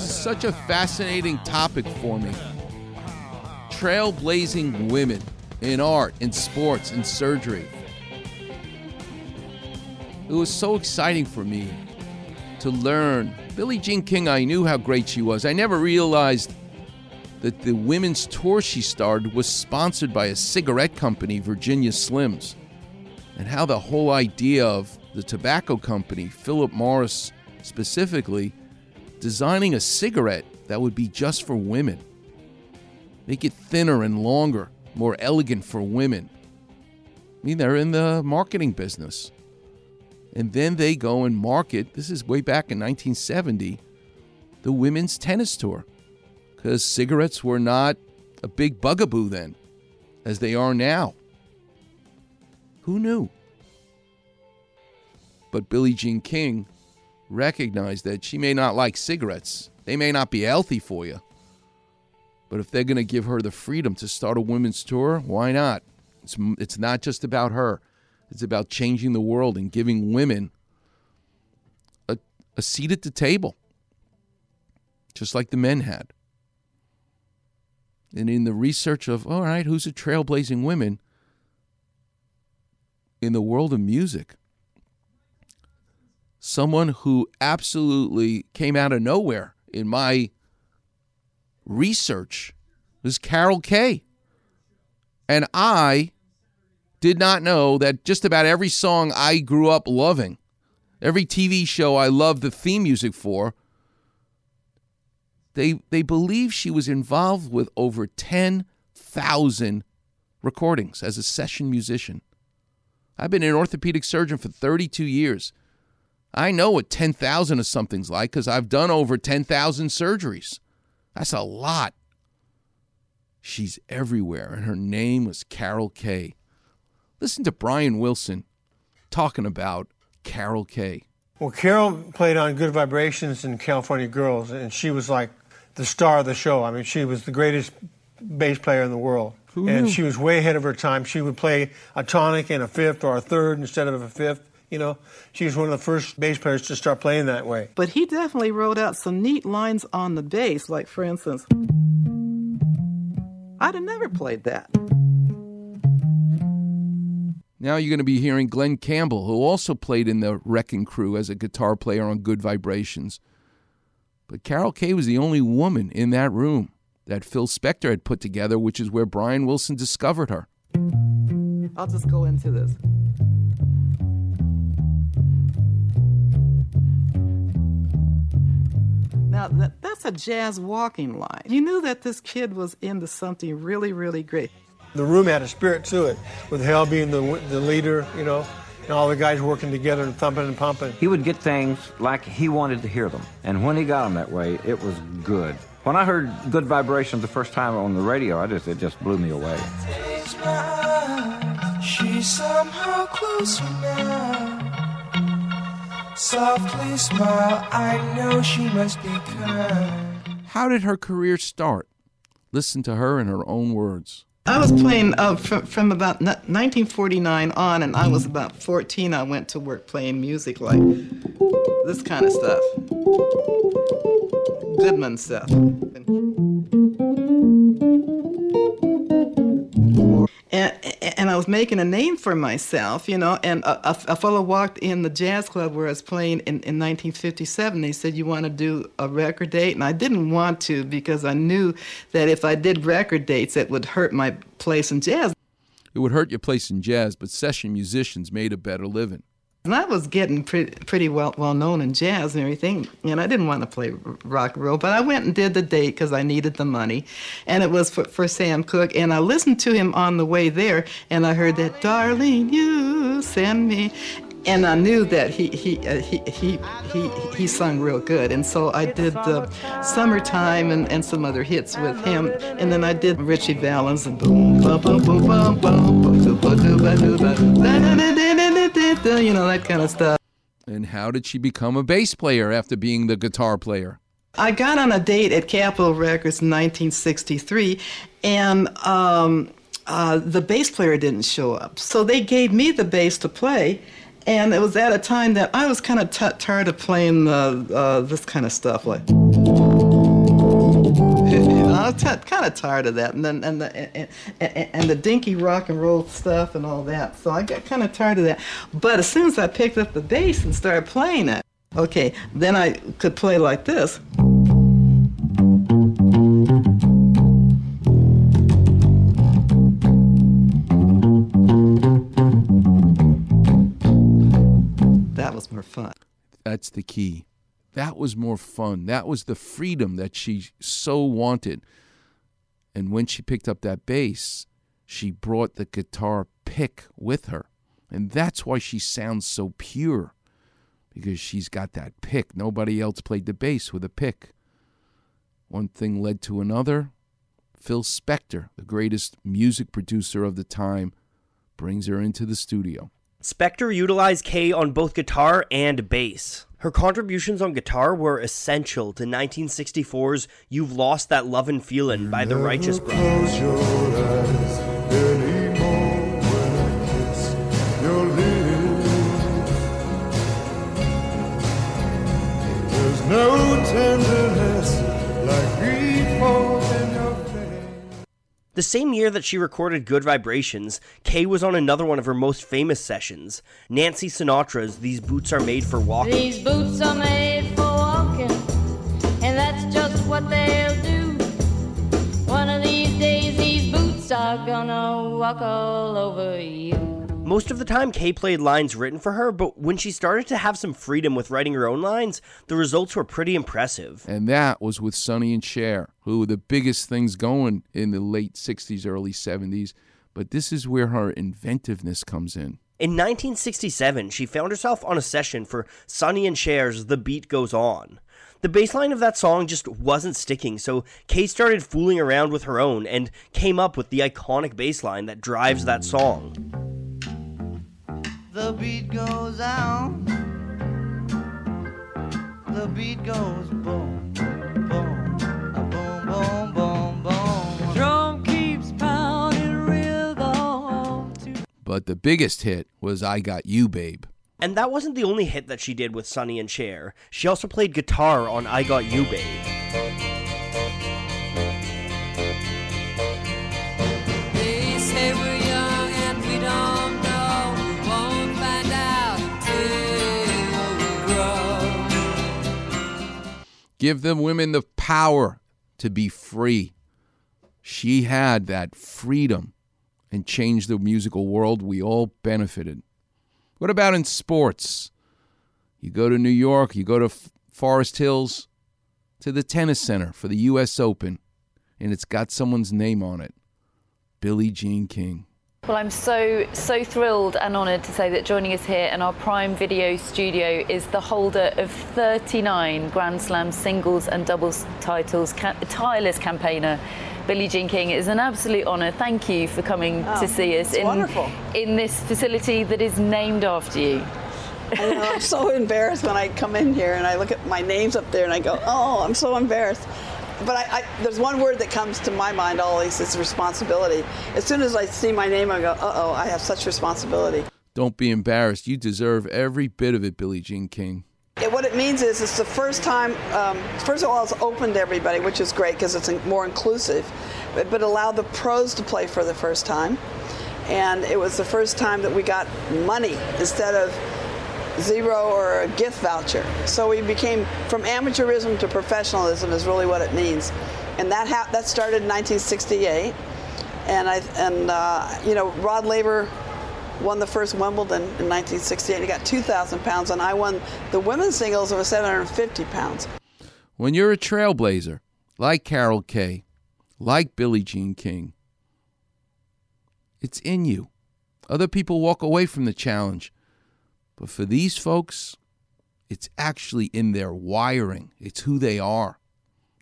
This is such a fascinating topic for me. Trailblazing women in art, in sports, in surgery. It was so exciting for me to learn. Billie Jean King, I knew how great she was. I never realized that the women's tour she started was sponsored by a cigarette company, Virginia Slims, and how the whole idea of the tobacco company, Philip Morris specifically, designing a cigarette that would be just for women, make it thinner and longer, more elegant for women. I mean, they're in the marketing business. And then they go and market, this is way back in 1970, the women's tennis tour because cigarettes were not a big bugaboo then, as they are now. Who knew? But Billie Jean King recognized that she may not like cigarettes, they may not be healthy for you. But if they're going to give her the freedom to start a women's tour, why not? It's, it's not just about her, it's about changing the world and giving women a, a seat at the table, just like the men had. And in the research of, all right, who's a trailblazing women in the world of music? Someone who absolutely came out of nowhere in my research was Carol Kaye. And I did not know that just about every song I grew up loving, every TV show I loved the theme music for, they they believe she was involved with over 10,000 recordings as a session musician. I've been an orthopedic surgeon for 32 years. I know what 10,000 of something's like cuz I've done over 10,000 surgeries. That's a lot. She's everywhere and her name was Carol Kaye. Listen to Brian Wilson talking about Carol Kaye. Well, Carol played on Good Vibrations and California Girls, and she was like the star of the show. I mean, she was the greatest bass player in the world. Who and knew? she was way ahead of her time. She would play a tonic and a fifth or a third instead of a fifth. You know, she was one of the first bass players to start playing that way. But he definitely wrote out some neat lines on the bass, like, for instance, I'd have never played that. Now you're going to be hearing Glen Campbell, who also played in the Wrecking Crew as a guitar player on Good Vibrations. But Carol Kaye was the only woman in that room that Phil Spector had put together, which is where Brian Wilson discovered her. I'll just go into this. Now, that, that's a jazz walking line. You knew that this kid was into something really, really great. The room had a spirit to it, with Hal being the, the leader, you know, and all the guys working together and thumping and pumping. He would get things like he wanted to hear them. And when he got them that way, it was good. When I heard Good Vibrations the first time on the radio, I just it just blew me away. She's somehow closer now. Softly smile, I know she must be kind. How did her career start? Listen to her in her own words. I was playing uh, from, from about 1949 on, and I was about 14. I went to work playing music like this kind of stuff. Goodman stuff. And, I was making a name for myself, you know. And a, a, fellow walked in the jazz club where I was playing in, in 1957. They said, You want to do a record date? And I didn't want to because I knew that if I did record dates, it would hurt my place in jazz. It would hurt your place in jazz, but session musicians made a better living. And I was getting pretty, pretty well well known in jazz and everything, and I didn't want to play rock and roll, but I went and did the date because I needed the money, and it was for, for Sam Cooke, and I listened to him on the way there, and I heard that, "Darling, you send me," and I knew that he he uh, he, he he he sung real good, and so I did the "Summertime" and, and some other hits with him, and then I did Ritchie Valens and boom boom boom boom boom boom boom, you know that kind of stuff. And how did she become a bass player after being the guitar player? I got on a date at Capitol Records in 1963, and um, uh, the bass player didn't show up. So they gave me the bass to play, and it was at a time that I was kind of t- tired of playing uh, uh, this kind of stuff, like. I was t- kind of tired of that, and then and the and, and, and, the dinky rock and roll stuff and all that. So I got kind of tired of that. But as soon as I picked up the bass and started playing it, okay, then I could play like this. That was more fun. That's the key. That was more fun. That was the freedom that she so wanted. And when she picked up that bass, she brought the guitar pick with her. And that's why she sounds so pure, because she's got that pick. Nobody else played the bass with a pick. One thing led to another. Phil Spector, the greatest music producer of the time, brings her into the studio. Spector utilized Kaye on both guitar and bass. Her contributions on guitar were essential to 1964's You've Lost That Lovin' Feelin' by the Righteous Brothers. The same year that she recorded Good Vibrations, Kaye was on another one of her most famous sessions, Nancy Sinatra's These Boots Are Made for Walking. These boots are made for walking, and that's just what they'll do. One of these days, these boots are gonna walk all over you. Most of the time, Kaye played lines written for her, but when she started to have some freedom with writing her own lines, the results were pretty impressive. And that was with Sonny and Cher, who were the biggest things going in the late 60s, early 70s. But this is where her inventiveness comes in. In 1967, she found herself on a session for Sonny and Cher's The Beat Goes On. The bass line of that song just wasn't sticking, so Kaye started fooling around with her own and came up with the iconic bass line that drives that song. The beat goes on. The beat goes boom, boom, a boom, boom, boom, boom. Drum keeps pounding rhythm. But the biggest hit was I Got You, Babe. And that wasn't the only hit that she did with Sonny and Cher. She also played guitar on I Got You, Babe. Give them women the power to be free. She had that freedom and changed the musical world. We all benefited. What about in sports? You go to New York, you go to Forest Hills, to the tennis center for the U.S. Open, and it's got someone's name on it Billie Jean King. Well, I'm so, so thrilled and honoured to say that joining us here in our Prime Video studio is the holder of 39 Grand Slam singles and doubles titles, ca- tireless campaigner. Billie Jean King, it is an absolute honour. Thank you for coming Oh, to see us in, wonderful. in this facility that is named after you. I know, I'm so embarrassed when I come in here and I look at my names up there and I go, oh, I'm so embarrassed. But I, I, there's one word that comes to my mind always is responsibility. As soon as I see my name, I go, uh oh, I have such responsibility. Don't be embarrassed. You deserve every bit of it, Billie Jean King. Yeah, what it means is it's the first time, um, first of all, it's open to everybody, which is great because it's in- more inclusive, but, but allow the pros to play for the first time. And it was the first time that we got money instead of zero or a gift voucher. So we became from amateurism to professionalism is really what it means, and that ha- that started in 1968. And I and uh, you know Rod Laver won the first Wimbledon in 1968. He got 2,000 pounds, and I won the women's singles of 750 pounds. When you're a trailblazer, like Carol Kaye, like Billie Jean King, it's in you. Other people walk away from the challenge. But for these folks, it's actually in their wiring, it's who they are.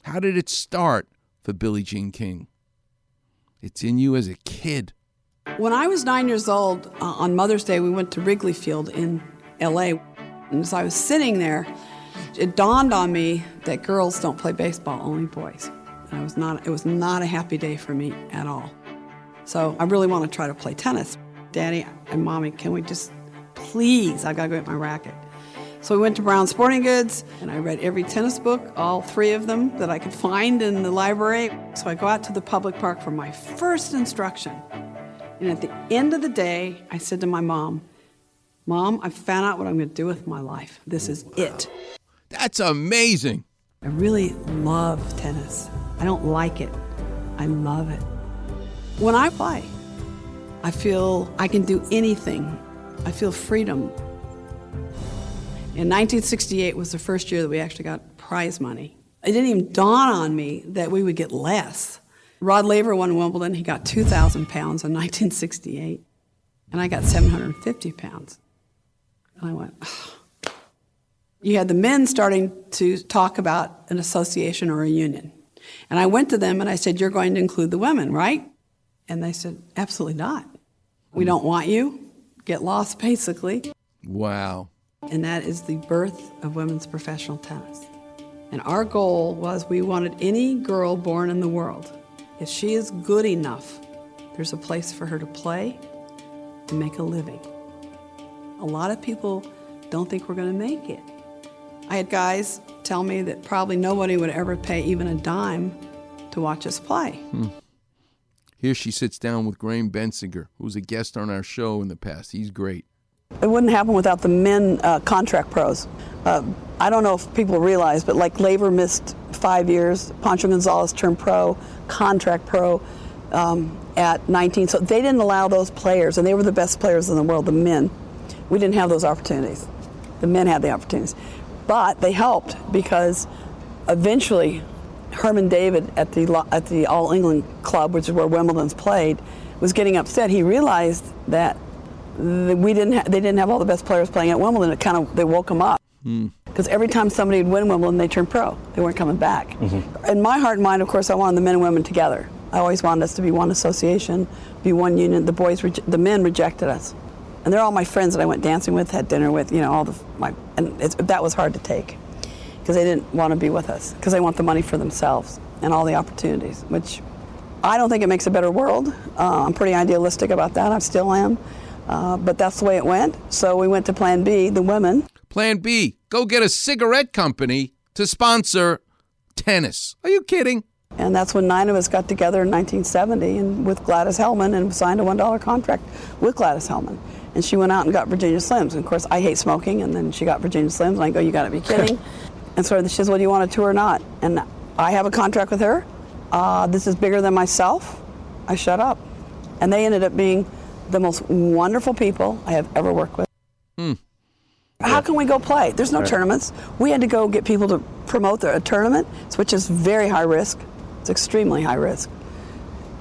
How did it start for Billie Jean King? It's in you as a kid. When I was nine years old, uh, on Mother's Day, we went to Wrigley Field in LA. And as I was sitting there, it dawned on me that girls don't play baseball, only boys. And I was not, it was not a happy day for me at all. So I really want to try to play tennis. Daddy and Mommy, can we just, please, I gotta go get my racket. So we went to Brown Sporting Goods and I read every tennis book, all three of them that I could find in the library. So I go out to the public park for my first instruction. And at the end of the day, I said to my mom, Mom, I found out what I'm going to do with my life. This is it. That's amazing. I really love tennis. I don't like it, I love it. When I play, I feel I can do anything, I feel freedom. In 1968 was the first year that we actually got prize money. It didn't even dawn on me that we would get less. Rod Laver won Wimbledon. He got 2,000 pounds in 1968, and I got 750 pounds. And I went, "Ugh." you had the men starting to talk about an association or a union. And I went to them and I said, You're going to include the women, right? And they said, Absolutely not. We don't want you. Get lost, basically. Wow. And that is the birth of women's professional tennis. And our goal was we wanted any girl born in the world, if she is good enough, there's a place for her to play and make a living. A lot of people don't think we're going to make it. I had guys tell me that probably nobody would ever pay even a dime to watch us play. Hmm. Here she sits down with Graham Bensinger, who's a guest on our show in the past. He's great. It wouldn't happen without the men uh, contract pros. Uh, I don't know if people realize, but like Laver missed five years, Pancho Gonzalez turned pro, contract pro um, at 19. So they didn't allow those players, and they were the best players in the world, the men. We didn't have those opportunities. The men had the opportunities. But they helped because eventually Herman David at the at the All England Club, which is where Wimbledon's played, was getting upset. He realized that we didn't ha- they didn't have all the best players playing at Wimbledon. It kind of they woke him up Hmm. because every time somebody would win Wimbledon, they turned pro. They weren't coming back. In my heart and mind, of course, I wanted the men and women together. I always wanted us to be one association, be one union. The boys, reje- the men rejected us, and they're all my friends that I went dancing with, had dinner with. You know, all the my and it's, that was hard to take because they didn't want to be with us because they want the money for themselves and all the opportunities, which I don't think it makes a better world. Uh, I'm pretty idealistic about that. I still am. Uh, but that's the way it went. So we went to Plan B, the women. Plan B, go get a cigarette company to sponsor tennis. Are you kidding? And that's when nine of us got together in 1970 and with Gladys Heldman and signed a $1 contract with Gladys Heldman. And she went out and got Virginia Slims. And of course, I hate smoking. And then she got Virginia Slims. And I go, You got to be kidding. and so she says, Well, do you want a tour or not? And I have a contract with her. Uh, this is bigger than myself. I shut up. And they ended up being the most wonderful people I have ever worked with. Hmm. How can we go play? There's no Right. tournaments. We had to go get people to promote the, a tournament, which is very high risk. It's extremely high risk.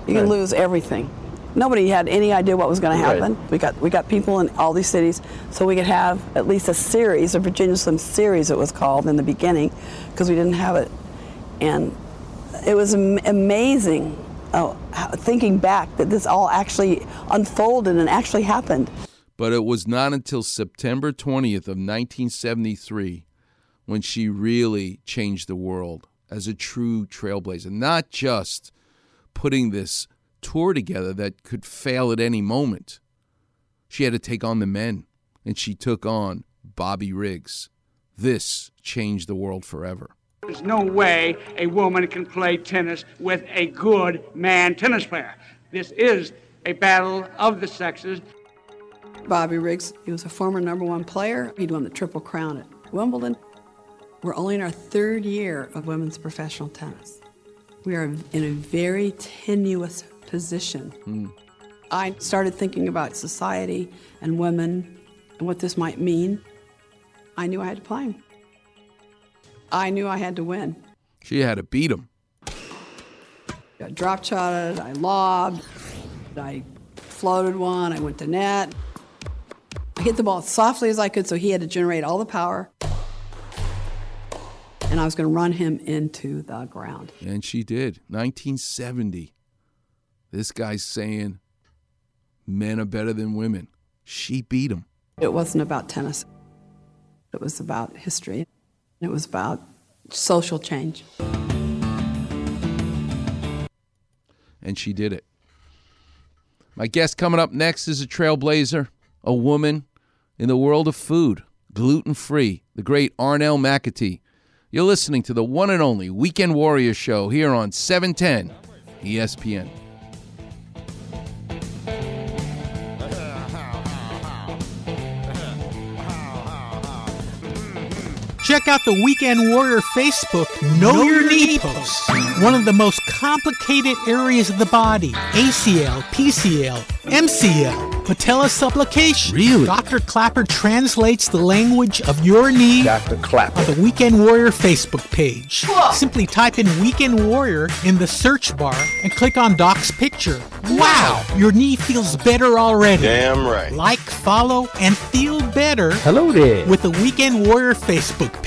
You can lose everything. Nobody had any idea what was going to Right. happen. We got we got people in all these cities, so we could have at least a series, a Virginia Slim series, it was called in the beginning, because we didn't have it, and it was am- amazing. Oh, thinking back that this all actually unfolded and actually happened. But it was not until September 20th of 1973 when she really changed the world as a true trailblazer, not just putting this tour together that could fail at any moment. She had to take on the men, and she took on Bobby Riggs. This changed the world forever. There's no way a woman can play tennis with a good man tennis player. This is a battle of the sexes. Bobby Riggs, he was a former number one player. He'd won the Triple Crown at Wimbledon. We're only in our third year of women's professional tennis. We are in a very tenuous position. Hmm. I started thinking about society and women and what this might mean. I knew I had to play. I knew I had to win. She had to beat him. I drop shotted, I lobbed, I floated one, I went to net. I hit the ball as softly as I could, so he had to generate all the power. And I was going to run him into the ground. And she did. 1970. This guy's saying men are better than women. She beat him. It wasn't about tennis, it was about history, it was about social change. And she did it. My guest coming up next is a trailblazer, a woman in the world of food, gluten free, the great Arnell McAtee. You're listening to the one and only Weekend Warrior Show here on 710 ESPN. Check out the Weekend Warrior Facebook Know, know Your Knee posts. One of the most complicated areas of the body ACL, PCL, MCL, patella subluxation. Really? Dr. Klapper translates the language of your knee Dr. Klapper. on the Weekend Warrior Facebook page. Simply type in Weekend Warrior in the search bar and click on Doc's picture. Wow, your knee feels better already. Damn right. Like, follow, and feel better Hello there. with the Weekend Warrior Facebook page.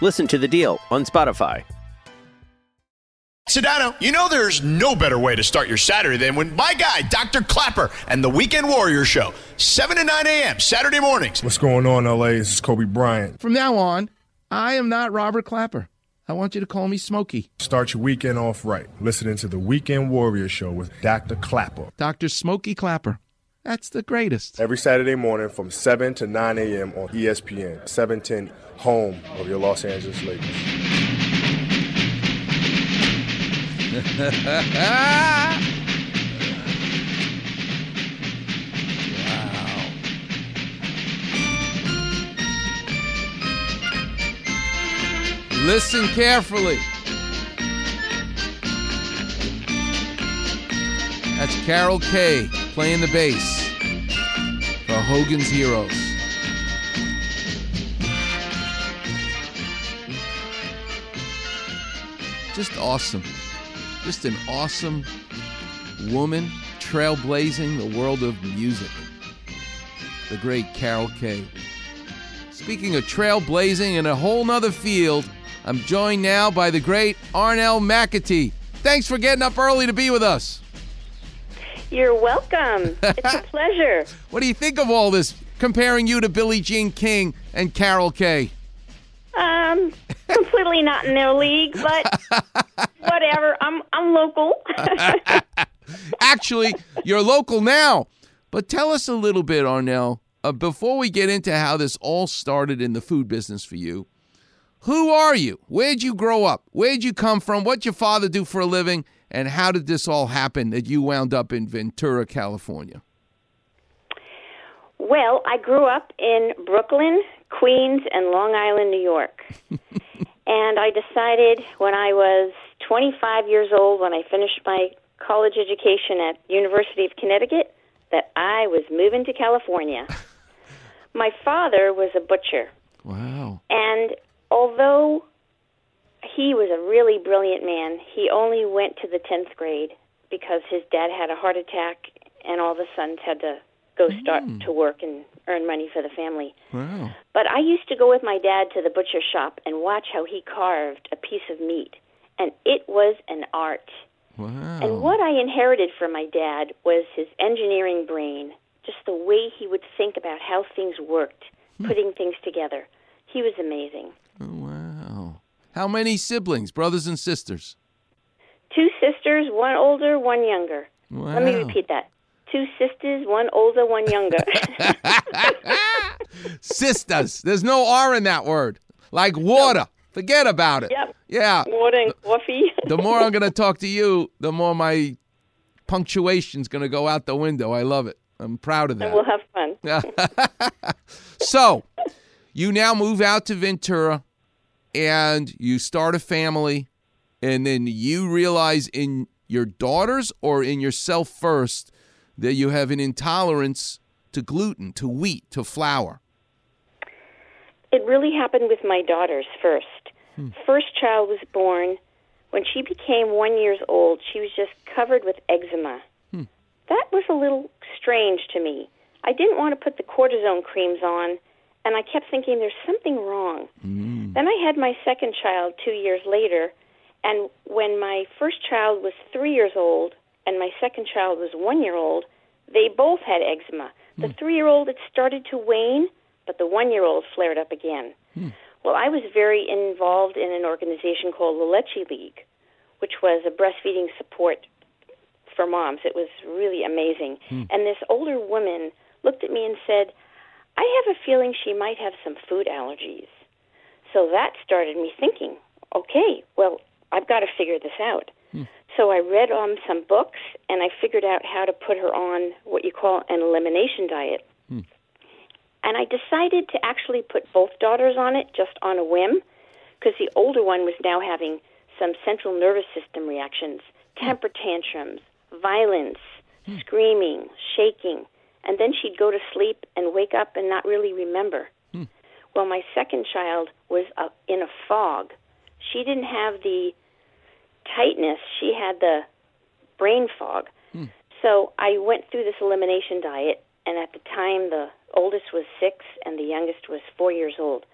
Listen to The Deal on Spotify. Sedano, you know there's no better way to start your Saturday than when my guy, Dr. Klapper, and the Weekend Warrior Show, 7 to 9 a.m. Saturday mornings. What's going on, LA? This is Kobe Bryant. From now on, I am not Robert Klapper. I want you to call me Smokey. Start your weekend off right. Listening to the Weekend Warrior Show with Dr. Klapper. Dr. Smokey Klapper. That's the greatest. Every Saturday morning from 7 to 9 a.m. on ESPN, 710, home of your Los Angeles Lakers. wow. Listen carefully. That's Carol Kaye playing the bass for Hogan's Heroes. Just awesome. Just an awesome woman trailblazing the world of music. The great Carol Kaye. Speaking of trailblazing in a whole nother field, I'm joined now by the great Arnell McAtee. Thanks for getting up early to be with us. You're welcome. It's a pleasure. What do you think of all this, comparing you to Billie Jean King and Carol Kaye? Um, completely not in their league, but whatever. I'm I'm local. Actually, you're local now. But tell us a little bit, Arnell, uh, before we get into how this all started in the food business for you. Who are you? Where'd you grow up? Where'd you come from? What'd your father do for a living? And how did this all happen that you wound up in Ventura, California? well, I grew up in Brooklyn, Queens, and Long Island, New York. And I decided when I was 25 years old, when I finished my college education at University of Connecticut, that I was moving to California. my father was a butcher. Wow. And although he was a really brilliant man, he only went to the 10th grade because his dad had a heart attack and all the sons had to go start to work and earn money for the family. Wow. But I used to go with my dad to the butcher shop and watch how he carved a piece of meat, and it was an art. Wow. And what I inherited from my dad was his engineering brain just the way he would think about how things worked, Hmm. putting things together. He was amazing. Oh, Wow. How many siblings, brothers and sisters? Two sisters, one older, one younger. Let me repeat that. Two sisters, one older, one younger. Sisters. There's no R in that word. Like water. Forget about it. Yep. Yeah. Water and coffee. The more I'm going to talk to you, the more my punctuation's going to go out the window. I love it. I'm proud of that. and we'll have fun. so, you now move out to Ventura and you start a family, and then you realize in your daughters or in yourself first that you have an intolerance to gluten, to wheat, to flour. It really happened with my daughters first. Hmm. First child was born. When she became one years old, she was just covered with eczema. Hmm. That was a little strange to me. I didn't want to put the cortisone creams on, and I kept thinking there's something wrong. Then I had my second child two years later, and when my first child was three years old and my second child was one year old, they both had eczema. The hmm. three year old, it started to wane, but the one year old flared up again. Hmm. Well, I was very involved in an organization called the Leche League, which was a breastfeeding support for moms. It was really amazing. Hmm. And this older woman looked at me and said, I have a feeling she might have some food allergies. So that started me thinking, okay, well, I've got to figure this out. So I read um, some books and I figured out how to put her on what you call an elimination diet. And I decided to actually put both daughters on it just on a whim because the older one was now having some central nervous system reactions, temper tantrums, violence, screaming, shaking, and then she'd go to sleep and wake up and not really remember. Well, my second child was uh, in a fog. She didn't have the tightness, she had the brain fog. Hmm. So I went through this elimination diet, and at the time, the oldest was six and the youngest was four years old.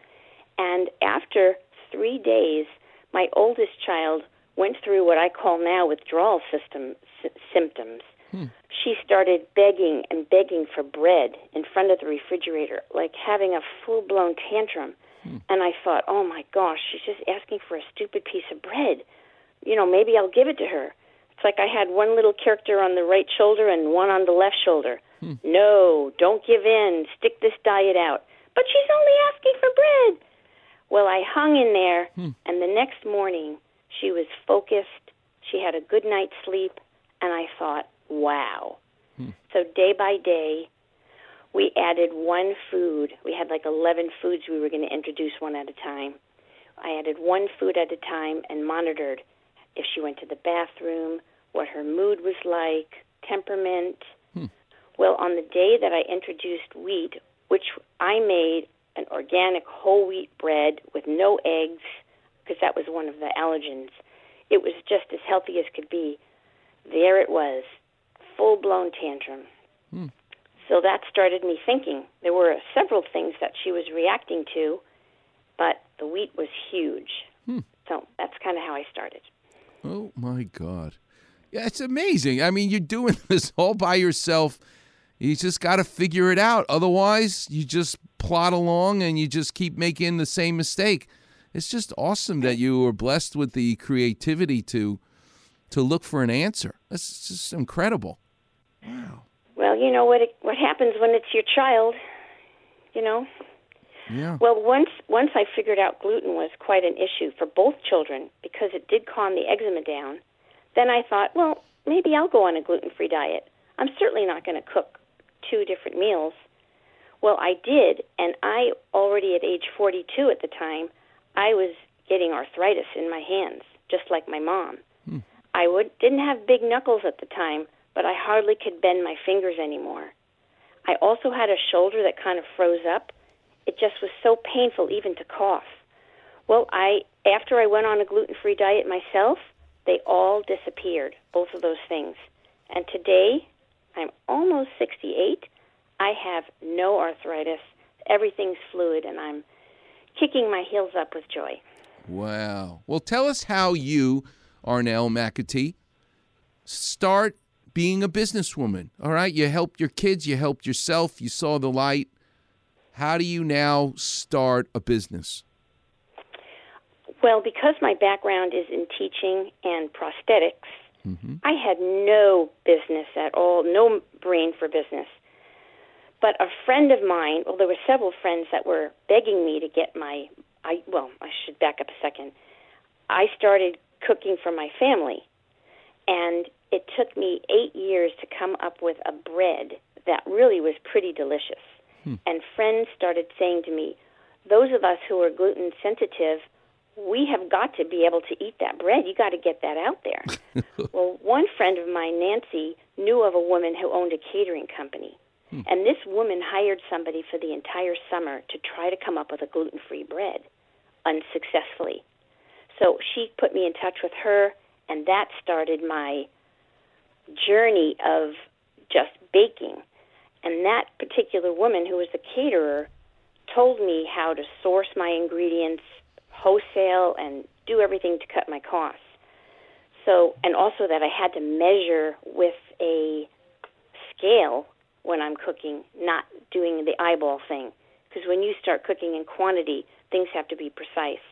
And after three days, my oldest child went through what I call now withdrawal system sy- symptoms. Hmm. She started begging and begging for bread in front of the refrigerator, like having a full blown tantrum. Hmm. And I thought, oh my gosh, she's just asking for a stupid piece of bread. You know, maybe I'll give it to her. It's like I had one little character on the right shoulder and one on the left shoulder. Hmm. No, don't give in. Stick this diet out. But she's only asking for bread. Well, I hung in there, hmm. and the next morning she was focused. She had a good night's sleep, and I thought, wow. Hmm. So day by day, we added one food. We had like 11 foods we were going to introduce one at a time. I added one food at a time and monitored if she went to the bathroom, what her mood was like, temperament. Hmm. Well, on the day that I introduced wheat, which I made an organic whole wheat bread with no eggs, because that was one of the allergens, it was just as healthy as could be. There it was, full blown tantrum. Hmm. So that started me thinking. There were several things that she was reacting to, but the wheat was huge. Hmm. So that's kind of how I started. Oh my God. Yeah, it's amazing. I mean, you're doing this all by yourself. You just got to figure it out. Otherwise, you just plod along and you just keep making the same mistake. It's just awesome that you were blessed with the creativity to to look for an answer. That's just incredible. Wow. Well, you know what it, what happens when it's your child, you know. Yeah. Well, once once I figured out gluten was quite an issue for both children because it did calm the eczema down. Then I thought, well, maybe I'll go on a gluten-free diet. I'm certainly not going to cook two different meals. Well, I did, and I already at age 42 at the time, I was getting arthritis in my hands, just like my mom. Hmm. I would didn't have big knuckles at the time, but I hardly could bend my fingers anymore. I also had a shoulder that kind of froze up. It just was so painful even to cough. Well, I after I went on a gluten-free diet myself, they all disappeared, both of those things. And today, I'm almost 68. I have no arthritis. Everything's fluid and I'm kicking my heels up with joy. Wow. Well, tell us how you, Arnell McAtee, start being a businesswoman. All right, you helped your kids, you helped yourself, you saw the light. How do you now start a business? Well, because my background is in teaching and prosthetics, Mm-hmm. I had no business at all, no brain for business. But a friend of mine, well, there were several friends that were begging me to get my, I well, I should back up a second. I started cooking for my family, and it took me eight years to come up with a bread that really was pretty delicious. Hmm. And friends started saying to me, "Those of us who are gluten sensitive, we have got to be able to eat that bread. You got to get that out there." well, one friend of mine, Nancy, knew of a woman who owned a catering company. Hmm. And this woman hired somebody for the entire summer to try to come up with a gluten free bread unsuccessfully. So she put me in touch with her, and that started my journey of just baking. And that particular woman, who was the caterer, told me how to source my ingredients wholesale and do everything to cut my costs. So, and also that I had to measure with a scale when I'm cooking, not doing the eyeball thing. Because when you start cooking in quantity, things have to be precise.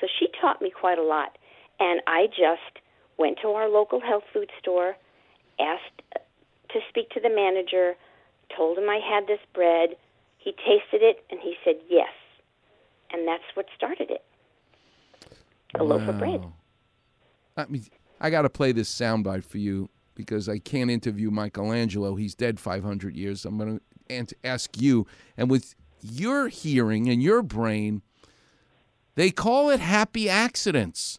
So she taught me quite a lot. And I just went to our local health food store, asked to speak to the manager, told him I had this bread. He tasted it and he said yes. And that's what started it. A loaf of bread. I mean, I got to play this soundbite for you because I can't interview Michelangelo. He's dead 500 years. I'm going to ask you. And with your hearing and your brain, they call it happy accidents.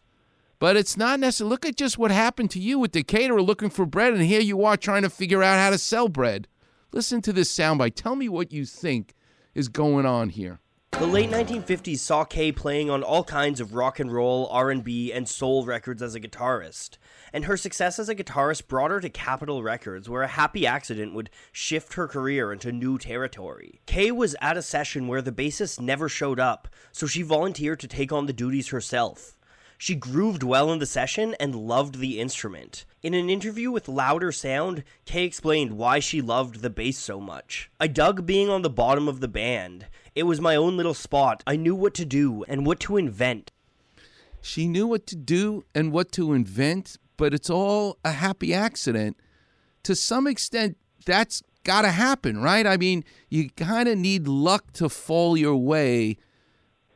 But it's not necessarily. Look at just what happened to you with the caterer looking for bread, and here you are trying to figure out how to sell bread. Listen to this soundbite. Tell me what you think is going on here. The late 1950s saw Kaye playing on all kinds of rock and roll, R&B, and soul records as a guitarist. And her success as a guitarist brought her to Capitol Records, where a happy accident would shift her career into new territory. Kaye was at a session where the bassist never showed up, so she volunteered to take on the duties herself. She grooved well in the session and loved the instrument. In an interview with Louder Sound, Kaye explained why she loved the bass so much. I dug being on the bottom of the band. It was my own little spot. I knew what to do and what to invent. She knew what to do and what to invent, but it's all a happy accident. To some extent, that's got to happen, right? I mean, you kind of need luck to fall your way,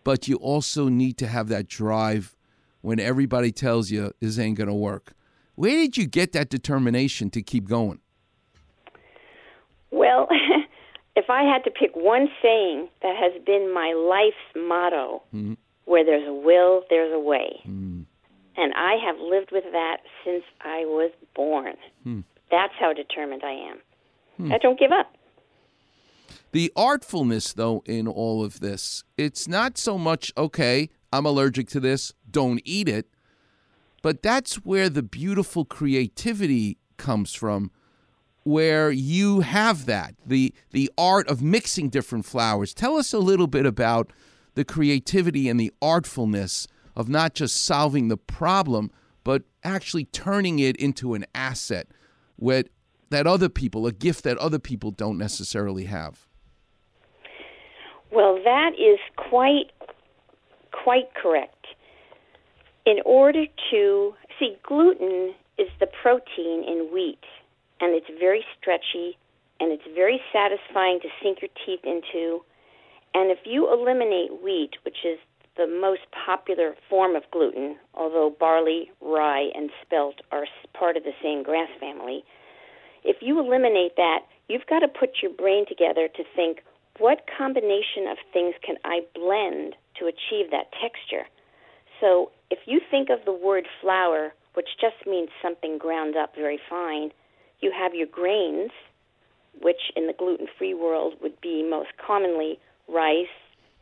but you also need to have that drive when everybody tells you this ain't going to work. Where did you get that determination to keep going? Well, if I had to pick one saying that has been my life's motto, Mm-hmm. where there's a will, there's a way. And I have lived with that since I was born. Hmm. That's how determined I am. Hmm. I don't give up. The artfulness, though, in all of this, it's not so much, okay, I'm allergic to this, don't eat it, but that's where the beautiful creativity comes from, where you have that, the, the art of mixing different flours Tell us a little bit about the creativity and the artfulness of not just solving the problem, but actually turning it into an asset with, that other people, a gift that other people don't necessarily have. Well, that is quite quite correct. In order to see gluten is the protein in wheat and it's very stretchy and it's very satisfying to sink your teeth into. And if you eliminate wheat, which is the most popular form of gluten, although barley, rye, and spelt are part of the same grass family, if you eliminate that, you've got to put your brain together to think what combination of things can I blend to achieve that texture? So if you think of the word flour, which just means something ground up very fine, you have your grains, which in the gluten free world would be most commonly rice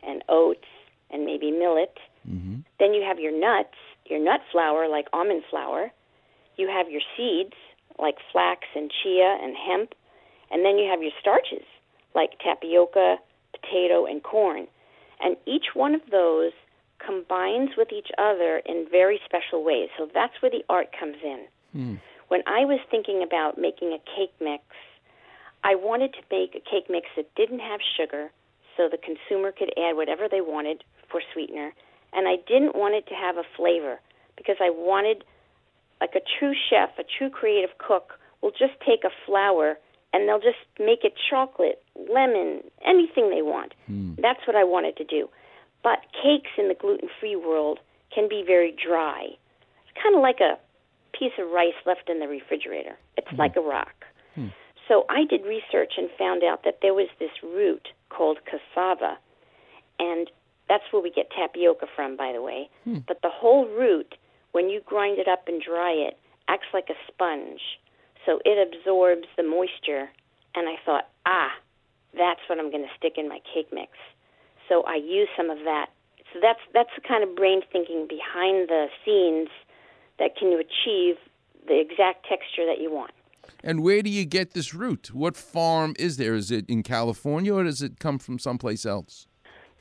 and oats and maybe millet. Mm-hmm. Then you have your nuts, your nut flour like almond flour. You have your seeds like flax and chia and hemp. And then you have your starches like tapioca, potato, and corn. And each one of those combines with each other in very special ways. So that's where the art comes in. Hmm. when I was thinking about making a cake mix, I wanted to make a cake mix that didn't have sugar so the consumer could add whatever they wanted for sweetener. And I didn't want it to have a flavor because I wanted, like a true chef, a true creative cook, will just take a flour and they'll just make it chocolate, lemon, anything they want. Hmm. That's what I wanted to do. But cakes in the gluten free world can be very dry. It's kind of like a piece of rice left in the refrigerator, it's like a rock. Hmm. So I did research and found out that there was this root called cassava, and that's where we get tapioca from, by the way. Hmm. But the whole root, when you grind it up and dry it, acts like a sponge. So it absorbs the moisture. And I thought, ah, that's what I'm going to stick in my cake mix. So I use some of that. So that's that's the kind of brain thinking behind the scenes that can achieve the exact texture that you want. And where do you get this root? What farm is there? Is it in California or does it come from someplace else?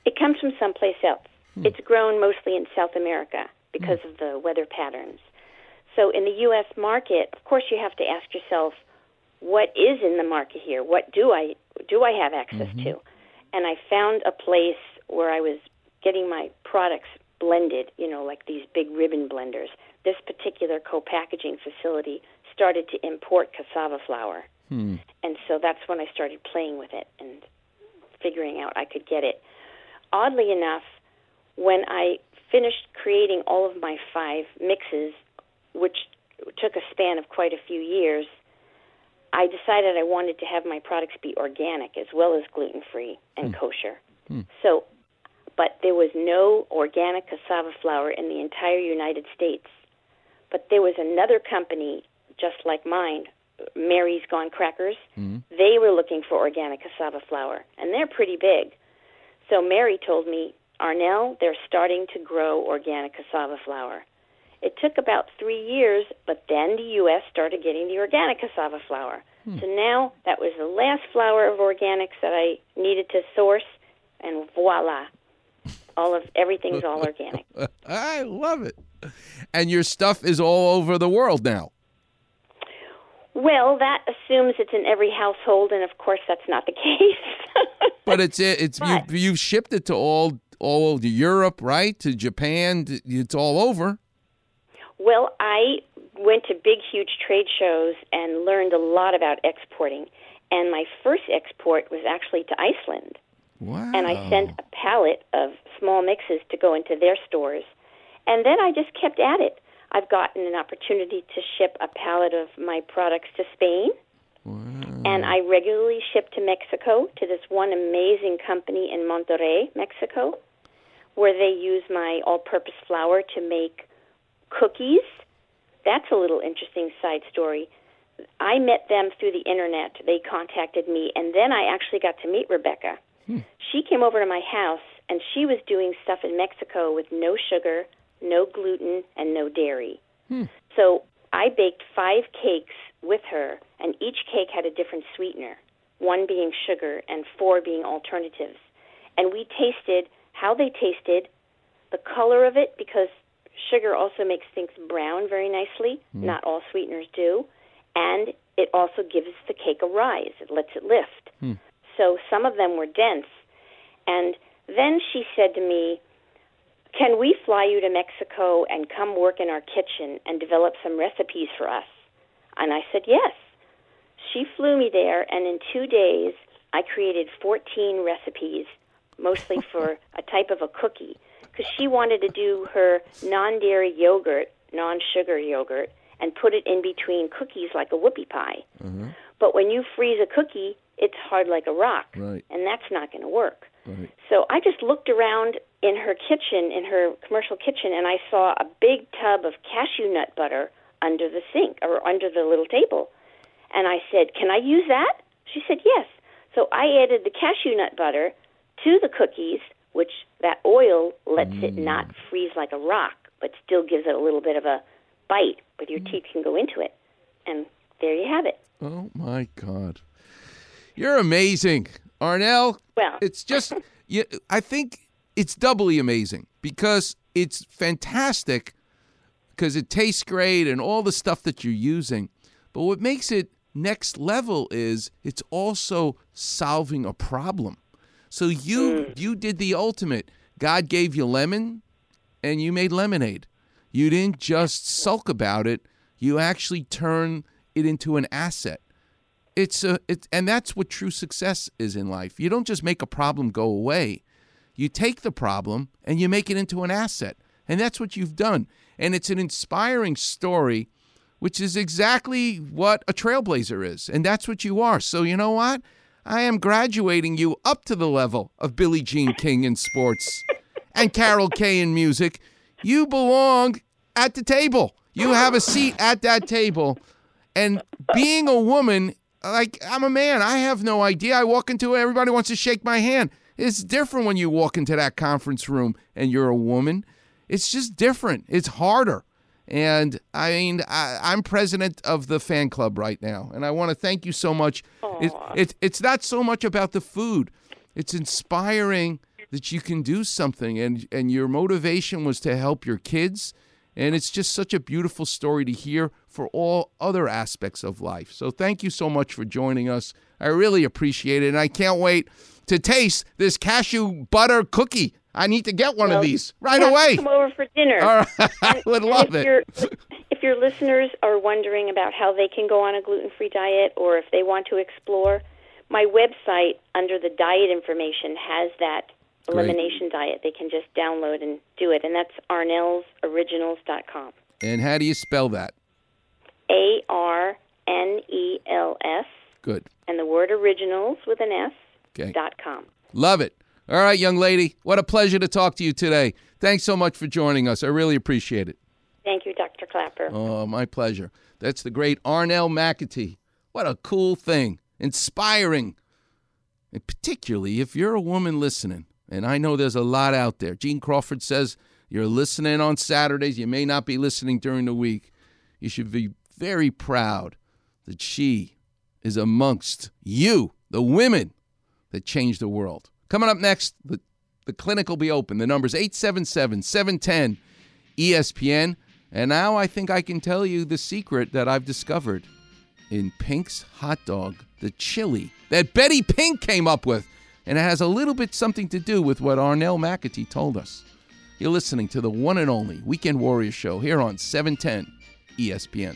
It comes from someplace else. It's grown mostly in South America because of the weather patterns. So in the U.S. market, of course, you have to ask yourself, what is in the market here? What do I do I have access to? And I found a place where I was getting my products blended, you know, like these big ribbon blenders. This particular co-packaging facility started to import cassava flour. Hmm. And so that's when I started playing with it and figuring out I could get it. Oddly enough, when I finished creating all of my five mixes, which took a span of quite a few years, I decided I wanted to have my products be organic as well as gluten free and hmm. kosher. Hmm. So, but there was no organic cassava flour in the entire United States. But there was another company just like mine, Mary's Gone Crackers. Hmm. They were looking for organic cassava flour, and they're pretty big. So Mary told me, Arnel, they're starting to grow organic cassava flour. It took about three years, but then the U.S. started getting the organic cassava flour. Hmm. So now that was the last flour of organics that I needed to source, and voila, all of everything's all organic. I love it. And your stuff is all over the world now. Well, that assumes it's in every household, and of course, that's not the case. But it's it's you you've shipped it to all all Europe, right? To Japan, it's all over. Well, I went to big, huge trade shows and learned a lot about exporting. And my first export was actually to Iceland. Wow. And I sent a pallet of small mixes to go into their stores. And then I just kept at it. I've gotten an opportunity to ship a pallet of my products to Spain. And I regularly ship to Mexico to this one amazing company in Monterrey, Mexico, where they use my all purpose flour to make cookies. That's a little interesting side story. I met them through the internet. They contacted me, and then I actually got to meet Rebecca. Hmm. She came over to my house, and she was doing stuff in Mexico with no sugar, no gluten, and no dairy. Hmm. So I baked five cakes with her, and each cake had a different sweetener, one being sugar and four being alternatives. And we tasted how they tasted, the color of it, because sugar also makes things brown very nicely. Mm-hmm. Not all sweeteners do. And it also gives the cake a rise, it lets it lift. Hmm. So some of them were dense. And then she said to me, Can we fly you to Mexico and come work in our kitchen and develop some recipes for us? And I said, Yes. She flew me there, and in two days, I created 14 recipes, mostly for a type of a cookie, because she wanted to do her non dairy yogurt, non sugar yogurt, and put it in between cookies like a whoopie pie. Mm-hmm. But when you freeze a cookie, it's hard like a rock, Right. and that's not going to work. Right. So I just looked around in her kitchen, in her commercial kitchen, and I saw a big tub of cashew nut butter under the sink or under the little table. And I said, Can I use that? She said, Yes. So I added the cashew nut butter to the cookies, lets it mm. not freeze like a rock, but still gives it a little bit of a bite with your mm. teeth can go into it. And there you have it. Oh my God, you're amazing, Arnel. Well, it's just you, I think it's doubly amazing because it's fantastic because it tastes great and all the stuff that you're using. But what makes it next level is it's also solving a problem. So you mm. you did the ultimate. God gave you lemon and you made lemonade. You didn't just sulk about it. You actually turn it into an asset. It's a it, and that's what true success is in life. You don't just make a problem go away. You take the problem and you make it into an asset. And that's what you've done. And it's an inspiring story which is exactly what a trailblazer is. And that's what you are. So, you know what? I am graduating you up to the level of Billie Jean King in sports and Carol Kaye in music. You belong at the table. You have a seat at that table. And being a woman, like I'm a man, I have no idea. I walk into it, everybody wants to shake my hand. It's different when you walk into that conference room and you're a woman. It's just different. It's harder. And I mean, I, I'm president of the fan club right now, and I want to thank you so much. It, it, it's not so much about the food; it's inspiring that you can do something, and and your motivation was to help your kids, and it's just such a beautiful story to hear for all other aspects of life. So thank you so much for joining us. I really appreciate it, and I can't wait to taste this cashew butter cookie. I need to get one Well, of these right you have to away. Come over for dinner. All right. I would And love if it. If your listeners are wondering about how they can go on a gluten free diet or if they want to explore, my website under the diet information has that Great. elimination diet. They can just download and do it, and that's arnelsoriginals.com. And how do you spell that? A R N E L S, Good. and the word originals with an S, Okay. dot com. Love it. All right, young lady. What a pleasure to talk to you today. Thanks so much for joining us. I really appreciate it. Thank you, Dr. Klapper. Oh, my pleasure. That's the great Arnel McAtee. What a cool thing. Inspiring. And particularly if you're a woman listening, and I know there's a lot out there. Gene Crawford says you're listening on Saturdays. You may not be listening during the week. You should be very proud that she is amongst you, the women that change the world. Coming up next, the, the clinic will be open. The number's 877 710 ESPN. And now I think I can tell you the secret that I've discovered in Pink's hot dog, the chili that Betty Pink came up with. And it has a little bit something to do with what Arnel McAtee told us. You're listening to the one and only Weekend Warrior Show here on E 710 ESPN.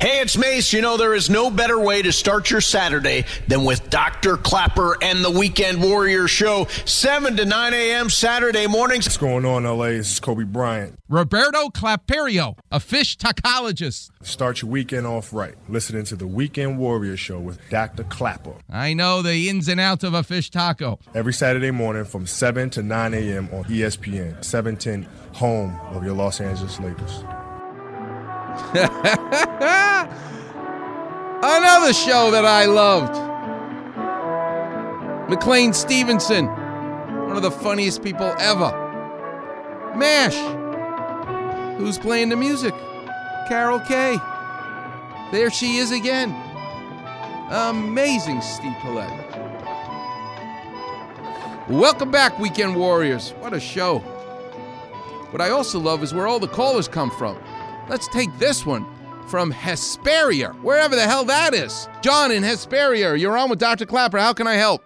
Hey, it's Mace. You know, there is no better way to start your Saturday than with Dr. Klapper and the Weekend Warrior Show, 7 to 9 a.m. Saturday mornings. What's going on, LA? This is Kobe Bryant. Roberto Claperio, a fish tacologist. Start your weekend off right. Listening to the Weekend Warrior Show with Dr. Klapper. I know the ins and outs of a fish taco. Every Saturday morning from 7 to 9 a.m. on ESPN, 710, home of your Los Angeles Lakers. Another show that I loved. McLean Stevenson, one of the funniest people ever. MASH, who's playing the music? Carol Kaye. There she is again. Amazing Steve Paulette. Welcome back, Weekend Warriors. What a show. What I also love is where all the callers come from. Let's take this one from Hesperia, wherever the hell that is. John in Hesperia, you're on with Dr. Klapper. How can I help?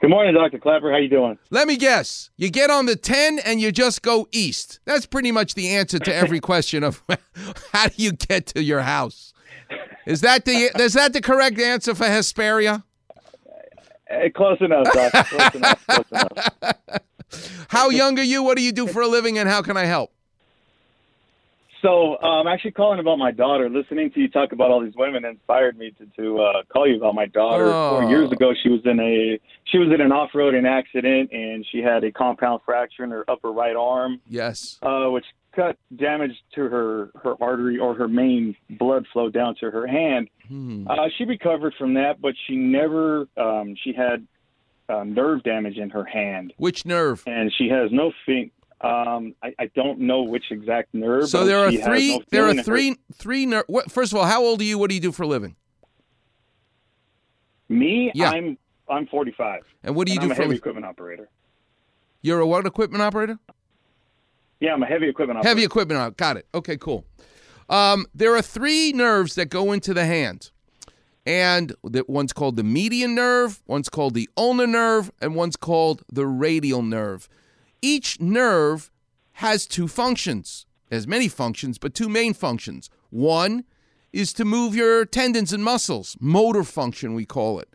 Good morning, Dr. Klapper. How you doing? Let me guess. You get on the 10 and you just go east. That's pretty much the answer to every question of how do you get to your house? Is that the is that the correct answer for Hesperia? Eh, close enough, Doc. Close enough. Close enough. How young are you? What do you do for a living and how can I help? So uh, I'm actually calling about my daughter. Listening to you talk about all these women inspired me to, to uh, call you about my daughter. Oh. Four years ago, she was in a she was in an off-roading accident, and she had a compound fracture in her upper right arm, Yes. uh, which cut damage to her her artery or her main blood flow down to her hand. Hmm. Uh, she recovered from that, but she never um, she had uh, nerve damage in her hand, Which nerve? and she has no fin. Um, I, I don't know which exact nerve. So there are three. no there are three. Three. Ner- what, first of all, how old are you? What do you do for a living? Me, Yeah. I'm I'm 45. And what do you do I'm for a a heavy li- equipment operator? You're a what equipment operator? Yeah, I'm a heavy equipment operator. Heavy equipment. op- Got it. Okay, cool. Um, there are three nerves that go into the hand, and that one's called the median nerve, one's called the ulnar nerve, and one's called the radial nerve. Each nerve has two functions. Has many functions, but two main functions. One is to move your tendons and muscles, motor function we call it,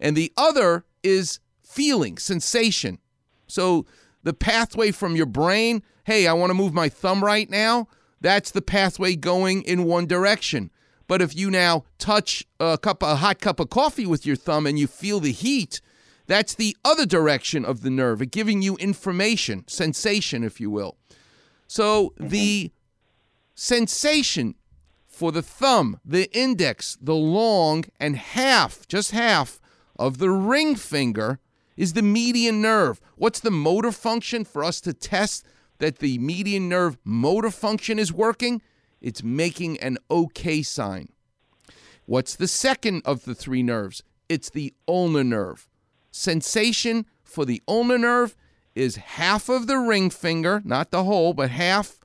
and the other is feeling, sensation. So the pathway from your brain, hey, I want to move my thumb right now, that's the pathway going in one direction. But if you now touch a cup a hot cup of coffee with your thumb and you feel the heat, that's the other direction of the nerve, giving you information, sensation if you will. So mm-hmm. the sensation for the thumb, the index, the long, and half, just half of the ring finger is the median nerve. What's the motor function for us to test that the median nerve motor function is working? It's making an OK sign. What's the second of the three nerves? It's the ulnar nerve. Sensation for the ulnar nerve is half of the ring finger, not the whole, but half,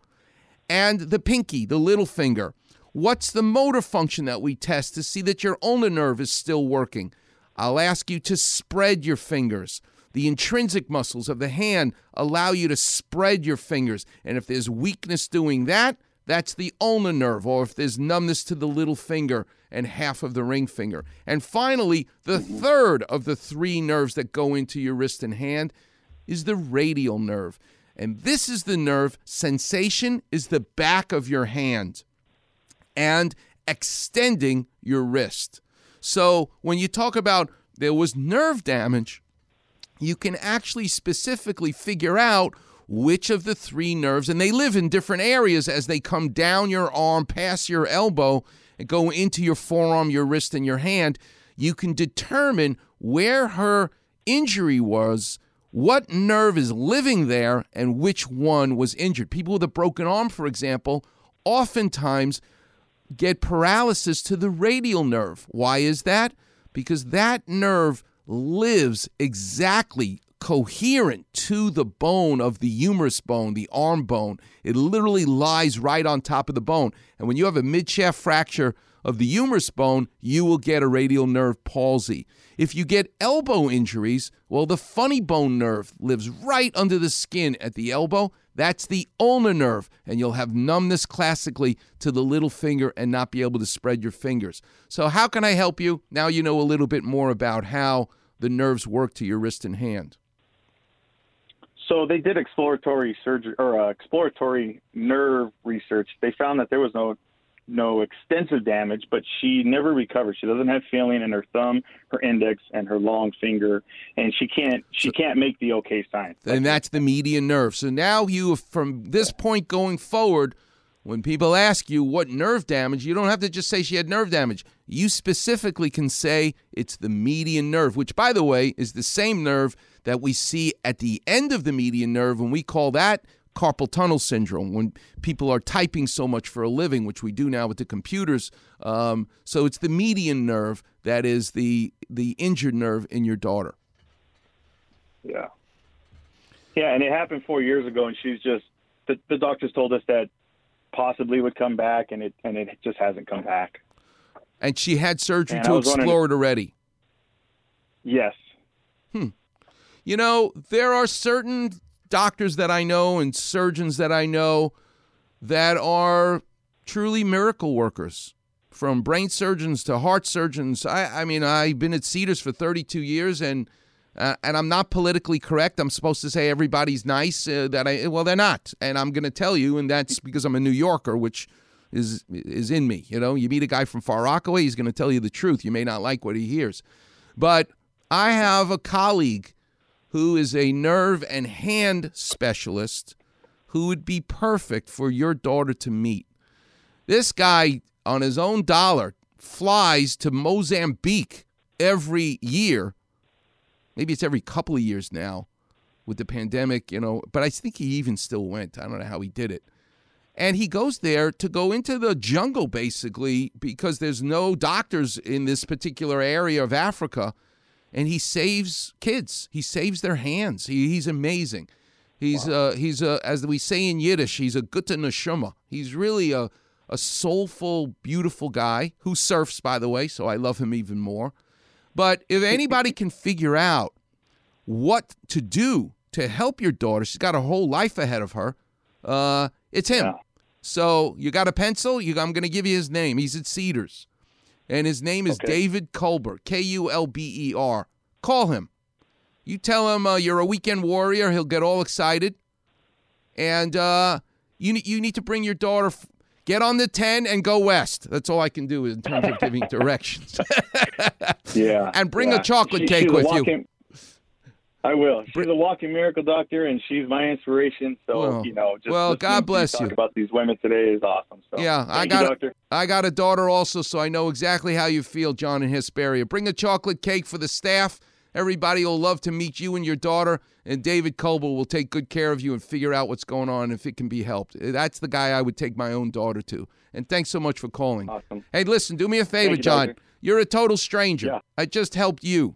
and the pinky, the little finger. What's the motor function that we test to see that your ulnar nerve is still working? I'll ask you to spread your fingers. The intrinsic muscles of the hand allow you to spread your fingers. And if there's weakness doing that, that's the ulnar nerve, or if there's numbness to the little finger and half of the ring finger. And finally, the mm-hmm. third of the three nerves that go into your wrist and hand is the radial nerve. And this is the nerve, sensation is the back of your hand and extending your wrist. So when you talk about there was nerve damage, you can actually specifically figure out which of the three nerves, and they live in different areas as they come down your arm, past your elbow, and go into your forearm, your wrist, and your hand. You can determine where her injury was, what nerve is living there, and which one was injured. People with a broken arm, for example, oftentimes get paralysis to the radial nerve. Why is that? Because that nerve lives exactly coherent to the bone of the humerus bone, the arm bone. It literally lies right on top of the bone. And when you have a midshaft fracture of the humerus bone, you will get a radial nerve palsy. If you get elbow injuries, well, the funny bone nerve lives right under the skin at the elbow. That's the ulnar nerve, and you'll have numbness classically to the little finger and not be able to spread your fingers. So, how can I help you? Now you know a little bit more about how the nerves work to your wrist and hand. So they did exploratory surgery or uh, exploratory nerve research. They found that there was no no extensive damage, but she never recovered. She doesn't have feeling in her thumb, her index, and her long finger, and she can't she can't make the OK sign. and that's the median nerve. So now you, from this point going forward, when people ask you what nerve damage, you don't have to just say she had nerve damage. You specifically can say it's the median nerve, which, by the way, is the same nerve that we see at the end of the median nerve, and we call that carpal tunnel syndrome when people are typing so much for a living, which we do now with the computers. Um, so it's the median nerve that is the the injured nerve in your daughter. Yeah. Yeah, and it happened four years ago, and she's just the, the doctors told us that possibly would come back, and it and it just hasn't come back. And she had surgery And to explore it already. Yes. Hmm. You know, there are certain doctors that I know and surgeons that I know that are truly miracle workers. From brain surgeons to heart surgeons. I, I mean, I've been at Cedars for 32 years, and uh, and I'm not politically correct. I'm supposed to say everybody's nice. Uh, that I well, they're not, and I'm going to tell you, and that's because I'm a New Yorker, which is is in me. You know, you meet a guy from Far Rockaway, he's going to tell you the truth. You may not like what he hears, but I have a colleague who is a nerve and hand specialist who would be perfect for your daughter to meet. This guy, on his own dollar, flies to Mozambique every year. Maybe it's every couple of years now with the pandemic, you know, but I think he even still went. I don't know how he did it. And he goes there to go into the jungle basically because there's no doctors in this particular area of Africa. And he saves kids. He saves their hands. He, he's amazing. He's uh he's a as we say in Yiddish, he's a gutta neshama. He's really a a soulful, beautiful guy who surfs, by the way, so I love him even more. But if anybody can figure out what to do to help your daughter, she's got a whole life ahead of her. Uh, it's him. So you got a pencil? You, I'm going to give you his name. He's at Cedars, and his name is Okay. David Kulber. K U L B E R. Call him. You tell him uh, you're a weekend warrior. He'll get all excited, and uh, you you need to bring your daughter. F- get on the ten and go west. That's all I can do in terms of giving directions. Yeah. And bring a chocolate She- cake with you. I will. She's a walking miracle doctor, and she's my inspiration. So Well- you know, just well, God bless talk you. About these women today is awesome. So Yeah, I got you, a- doctor. I got a daughter also, so I know exactly how you feel, John and Hesperia. Bring a chocolate cake for the staff. Everybody will love to meet you and your daughter, and David Kulber will take good care of you and figure out what's going on if it can be helped. That's the guy I would take my own daughter to. And thanks so much for calling. Awesome. Hey, listen, do me a favor, you, John. doctor. You're a total stranger. Yeah. I just helped you.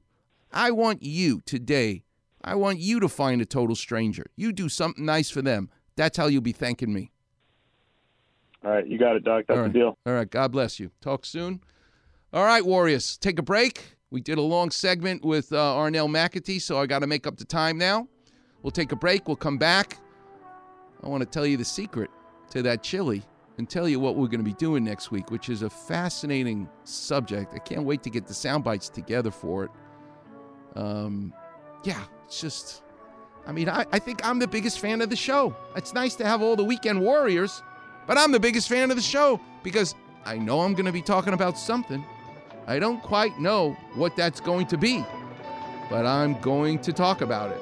I want you today. I want you to find a total stranger. You do something nice for them. That's how you'll be thanking me. All right, you got it, doc. That's right. the deal. All right. God bless you. Talk soon. All right, Warriors. Take a break. We did a long segment with uh, Arnel McAtee, so I got to make up the time now. We'll take a break. We'll come back. I want to tell you the secret to that chili and tell you what we're going to be doing next week, which is a fascinating subject. I can't wait to get the sound bites together for it. Um, yeah, it's just, I mean, I, I think I'm the biggest fan of the show. It's nice to have all the weekend warriors, but I'm the biggest fan of the show because I know I'm going to be talking about something. I don't quite know what that's going to be, but I'm going to talk about it.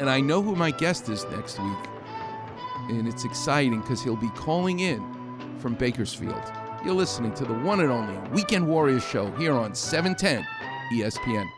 And I know who my guest is next week. And it's exciting because he'll be calling in from Bakersfield. You're listening to the one and only Weekend Warriors show here on E 710 ESPN.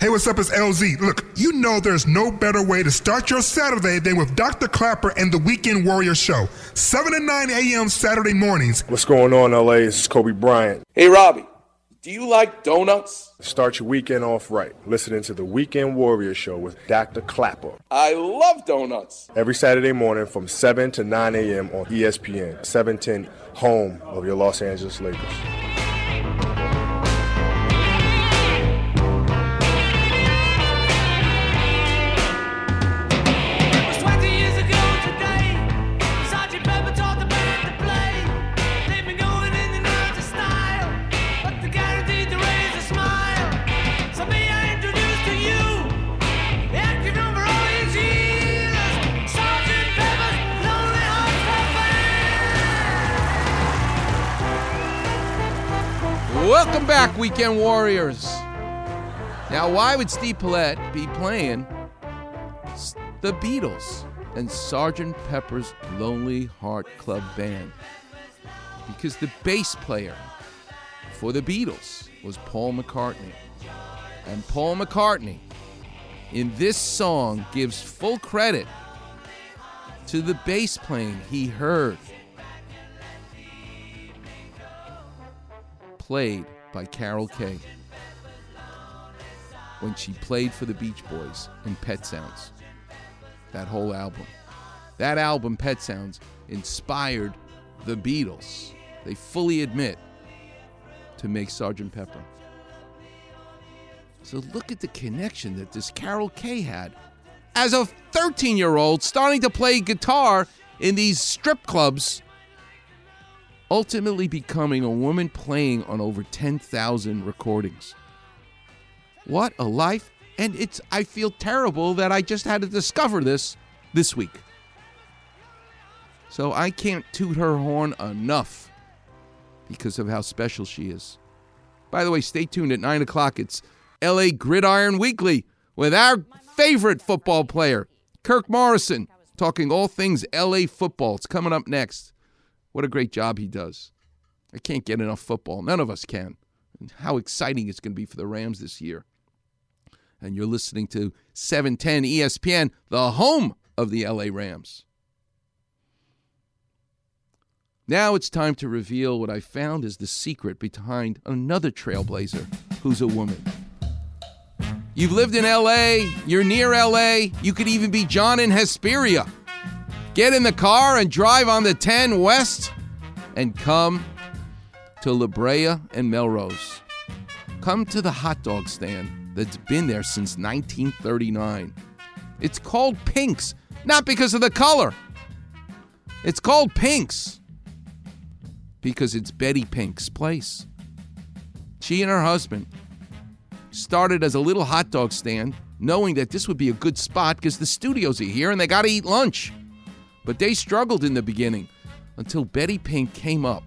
Hey, what's up? It's LZ. Look, you know there's no better way to start your Saturday than with Dr. Klapper and the Weekend Warrior Show. 7 to 9 a.m. Saturday mornings. What's going on, LA? This is Kobe Bryant. Hey, Robbie, do you like donuts? Start your weekend off right, listening to the Weekend Warrior Show with Dr. Klapper. I love donuts. Every Saturday morning from 7 to 9 a.m. on ESPN, 710, home of your Los Angeles Lakers. Weekend Warriors. Now, why would Steve Paulette be playing the Beatles and Sgt. Pepper's Lonely Heart Club Band? Because the bass player for the Beatles was Paul McCartney. And Paul McCartney, in this song, gives full credit to the bass playing he heard played by Carol Kaye when she played for the Beach Boys in Pet Sounds. That whole album. That album, Pet Sounds, inspired the Beatles. They fully admit to make Sgt. Pepper. So look at the connection that this Carol Kaye had. As a 13 year old, starting to play guitar in these strip clubs, ultimately becoming a woman playing on over 10,000 recordings. What a life. And it's I feel terrible that I just had to discover this this week. So I can't toot her horn enough because of how special she is. By the way, stay tuned at 9 o'clock. It's LA Gridiron Weekly with our favorite football player, Kirk Morrison, talking all things LA football. It's coming up next. What a great job he does. I can't get enough football. None of us can. And how exciting it's going to be for the Rams this year. And you're listening to 710 ESPN, the home of the LA Rams. Now it's time to reveal what I found is the secret behind another trailblazer who's a woman. You've lived in LA, you're near LA, you could even be John in Hesperia. Get in the car and drive on the 10 West and come to La Brea and Melrose. Come to the hot dog stand that's been there since 1939. It's called Pink's, not because of the color. It's called Pink's because it's Betty Pink's place. She and her husband started as a little hot dog stand, knowing that this would be a good spot because the studios are here and they got to eat lunch. But they struggled in the beginning until Betty Pink came up.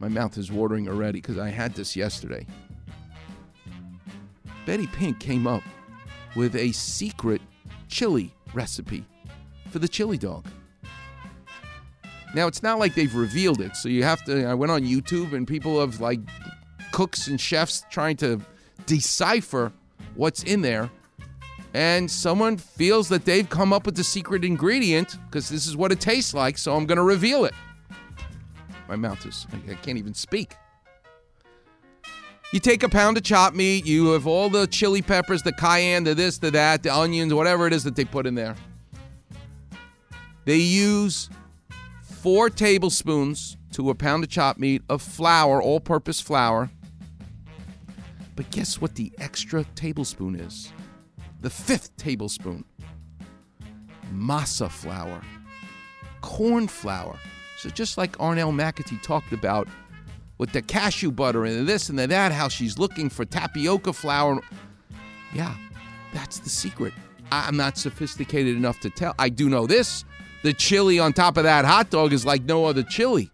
My mouth is watering already because I had this yesterday. Betty Pink came up with a secret chili recipe for the chili dog. Now, it's not like they've revealed it, so you have to. I went on YouTube and people have like cooks and chefs trying to decipher what's in there. And someone feels that they've come up with the secret ingredient because this is what it tastes like, so I'm going to reveal it. My mouth is, I can't even speak. You take a pound of chopped meat, you have all the chili peppers, the cayenne, the this, the that, the onions, whatever it is that they put in there. They use four tablespoons to a pound of chopped meat of flour, all purpose flour. But guess what the extra tablespoon is? The fifth tablespoon masa flour, corn flour. So, just like Arnel McAtee talked about with the cashew butter and this and that, how she's looking for tapioca flour. Yeah, that's the secret. I'm not sophisticated enough to tell. I do know this the chili on top of that hot dog is like no other chili.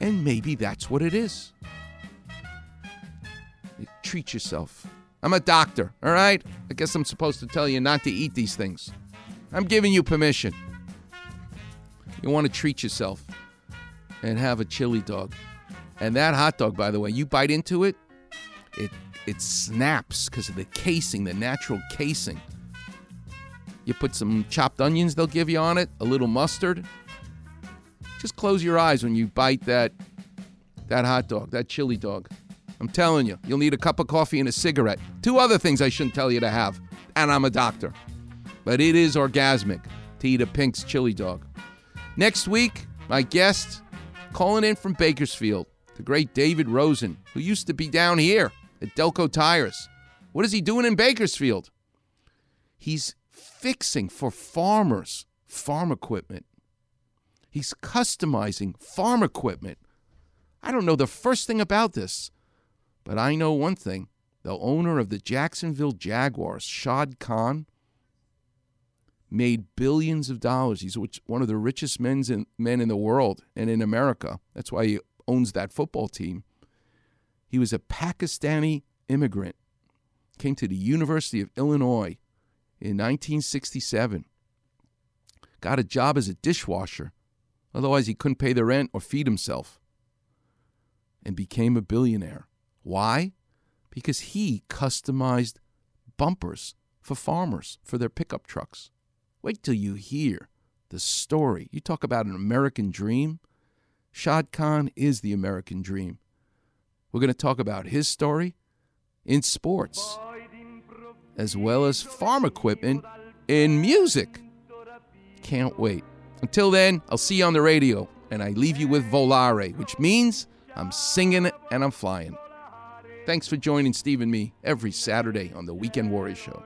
And maybe that's what it is. Treat yourself. I'm a doctor, all right? I guess I'm supposed to tell you not to eat these things. I'm giving you permission. You want to treat yourself and have a chili dog. And that hot dog, by the way, you bite into it, it it snaps because of the casing, the natural casing. You put some chopped onions they'll give you on it, a little mustard. Just close your eyes when you bite that that hot dog, that chili dog. I'm telling you, you'll need a cup of coffee and a cigarette. Two other things I shouldn't tell you to have. And I'm a doctor. But it is orgasmic to eat a Pink's chili dog. Next week, my guest calling in from Bakersfield, the great David Rosen, who used to be down here at Delco Tires. What is he doing in Bakersfield? He's fixing for farmers farm equipment. He's customizing farm equipment. I don't know the first thing about this, but I know one thing. The owner of the Jacksonville Jaguars, Shad Khan, made billions of dollars. He's one of the richest men in, men in the world and in America. That's why he owns that football team. He was a Pakistani immigrant, came to the University of Illinois in 1967, got a job as a dishwasher. Otherwise, he couldn't pay the rent or feed himself, and became a billionaire. Why? Because he customized bumpers for farmers for their pickup trucks. Wait till you hear the story. You talk about an American dream. Shad Khan is the American dream. We're going to talk about his story in sports, as well as farm equipment in music. Can't wait. Until then, I'll see you on the radio, and I leave you with Volare, which means I'm singing and I'm flying. Thanks for joining Steve and me every Saturday on the Weekend Warrior Show.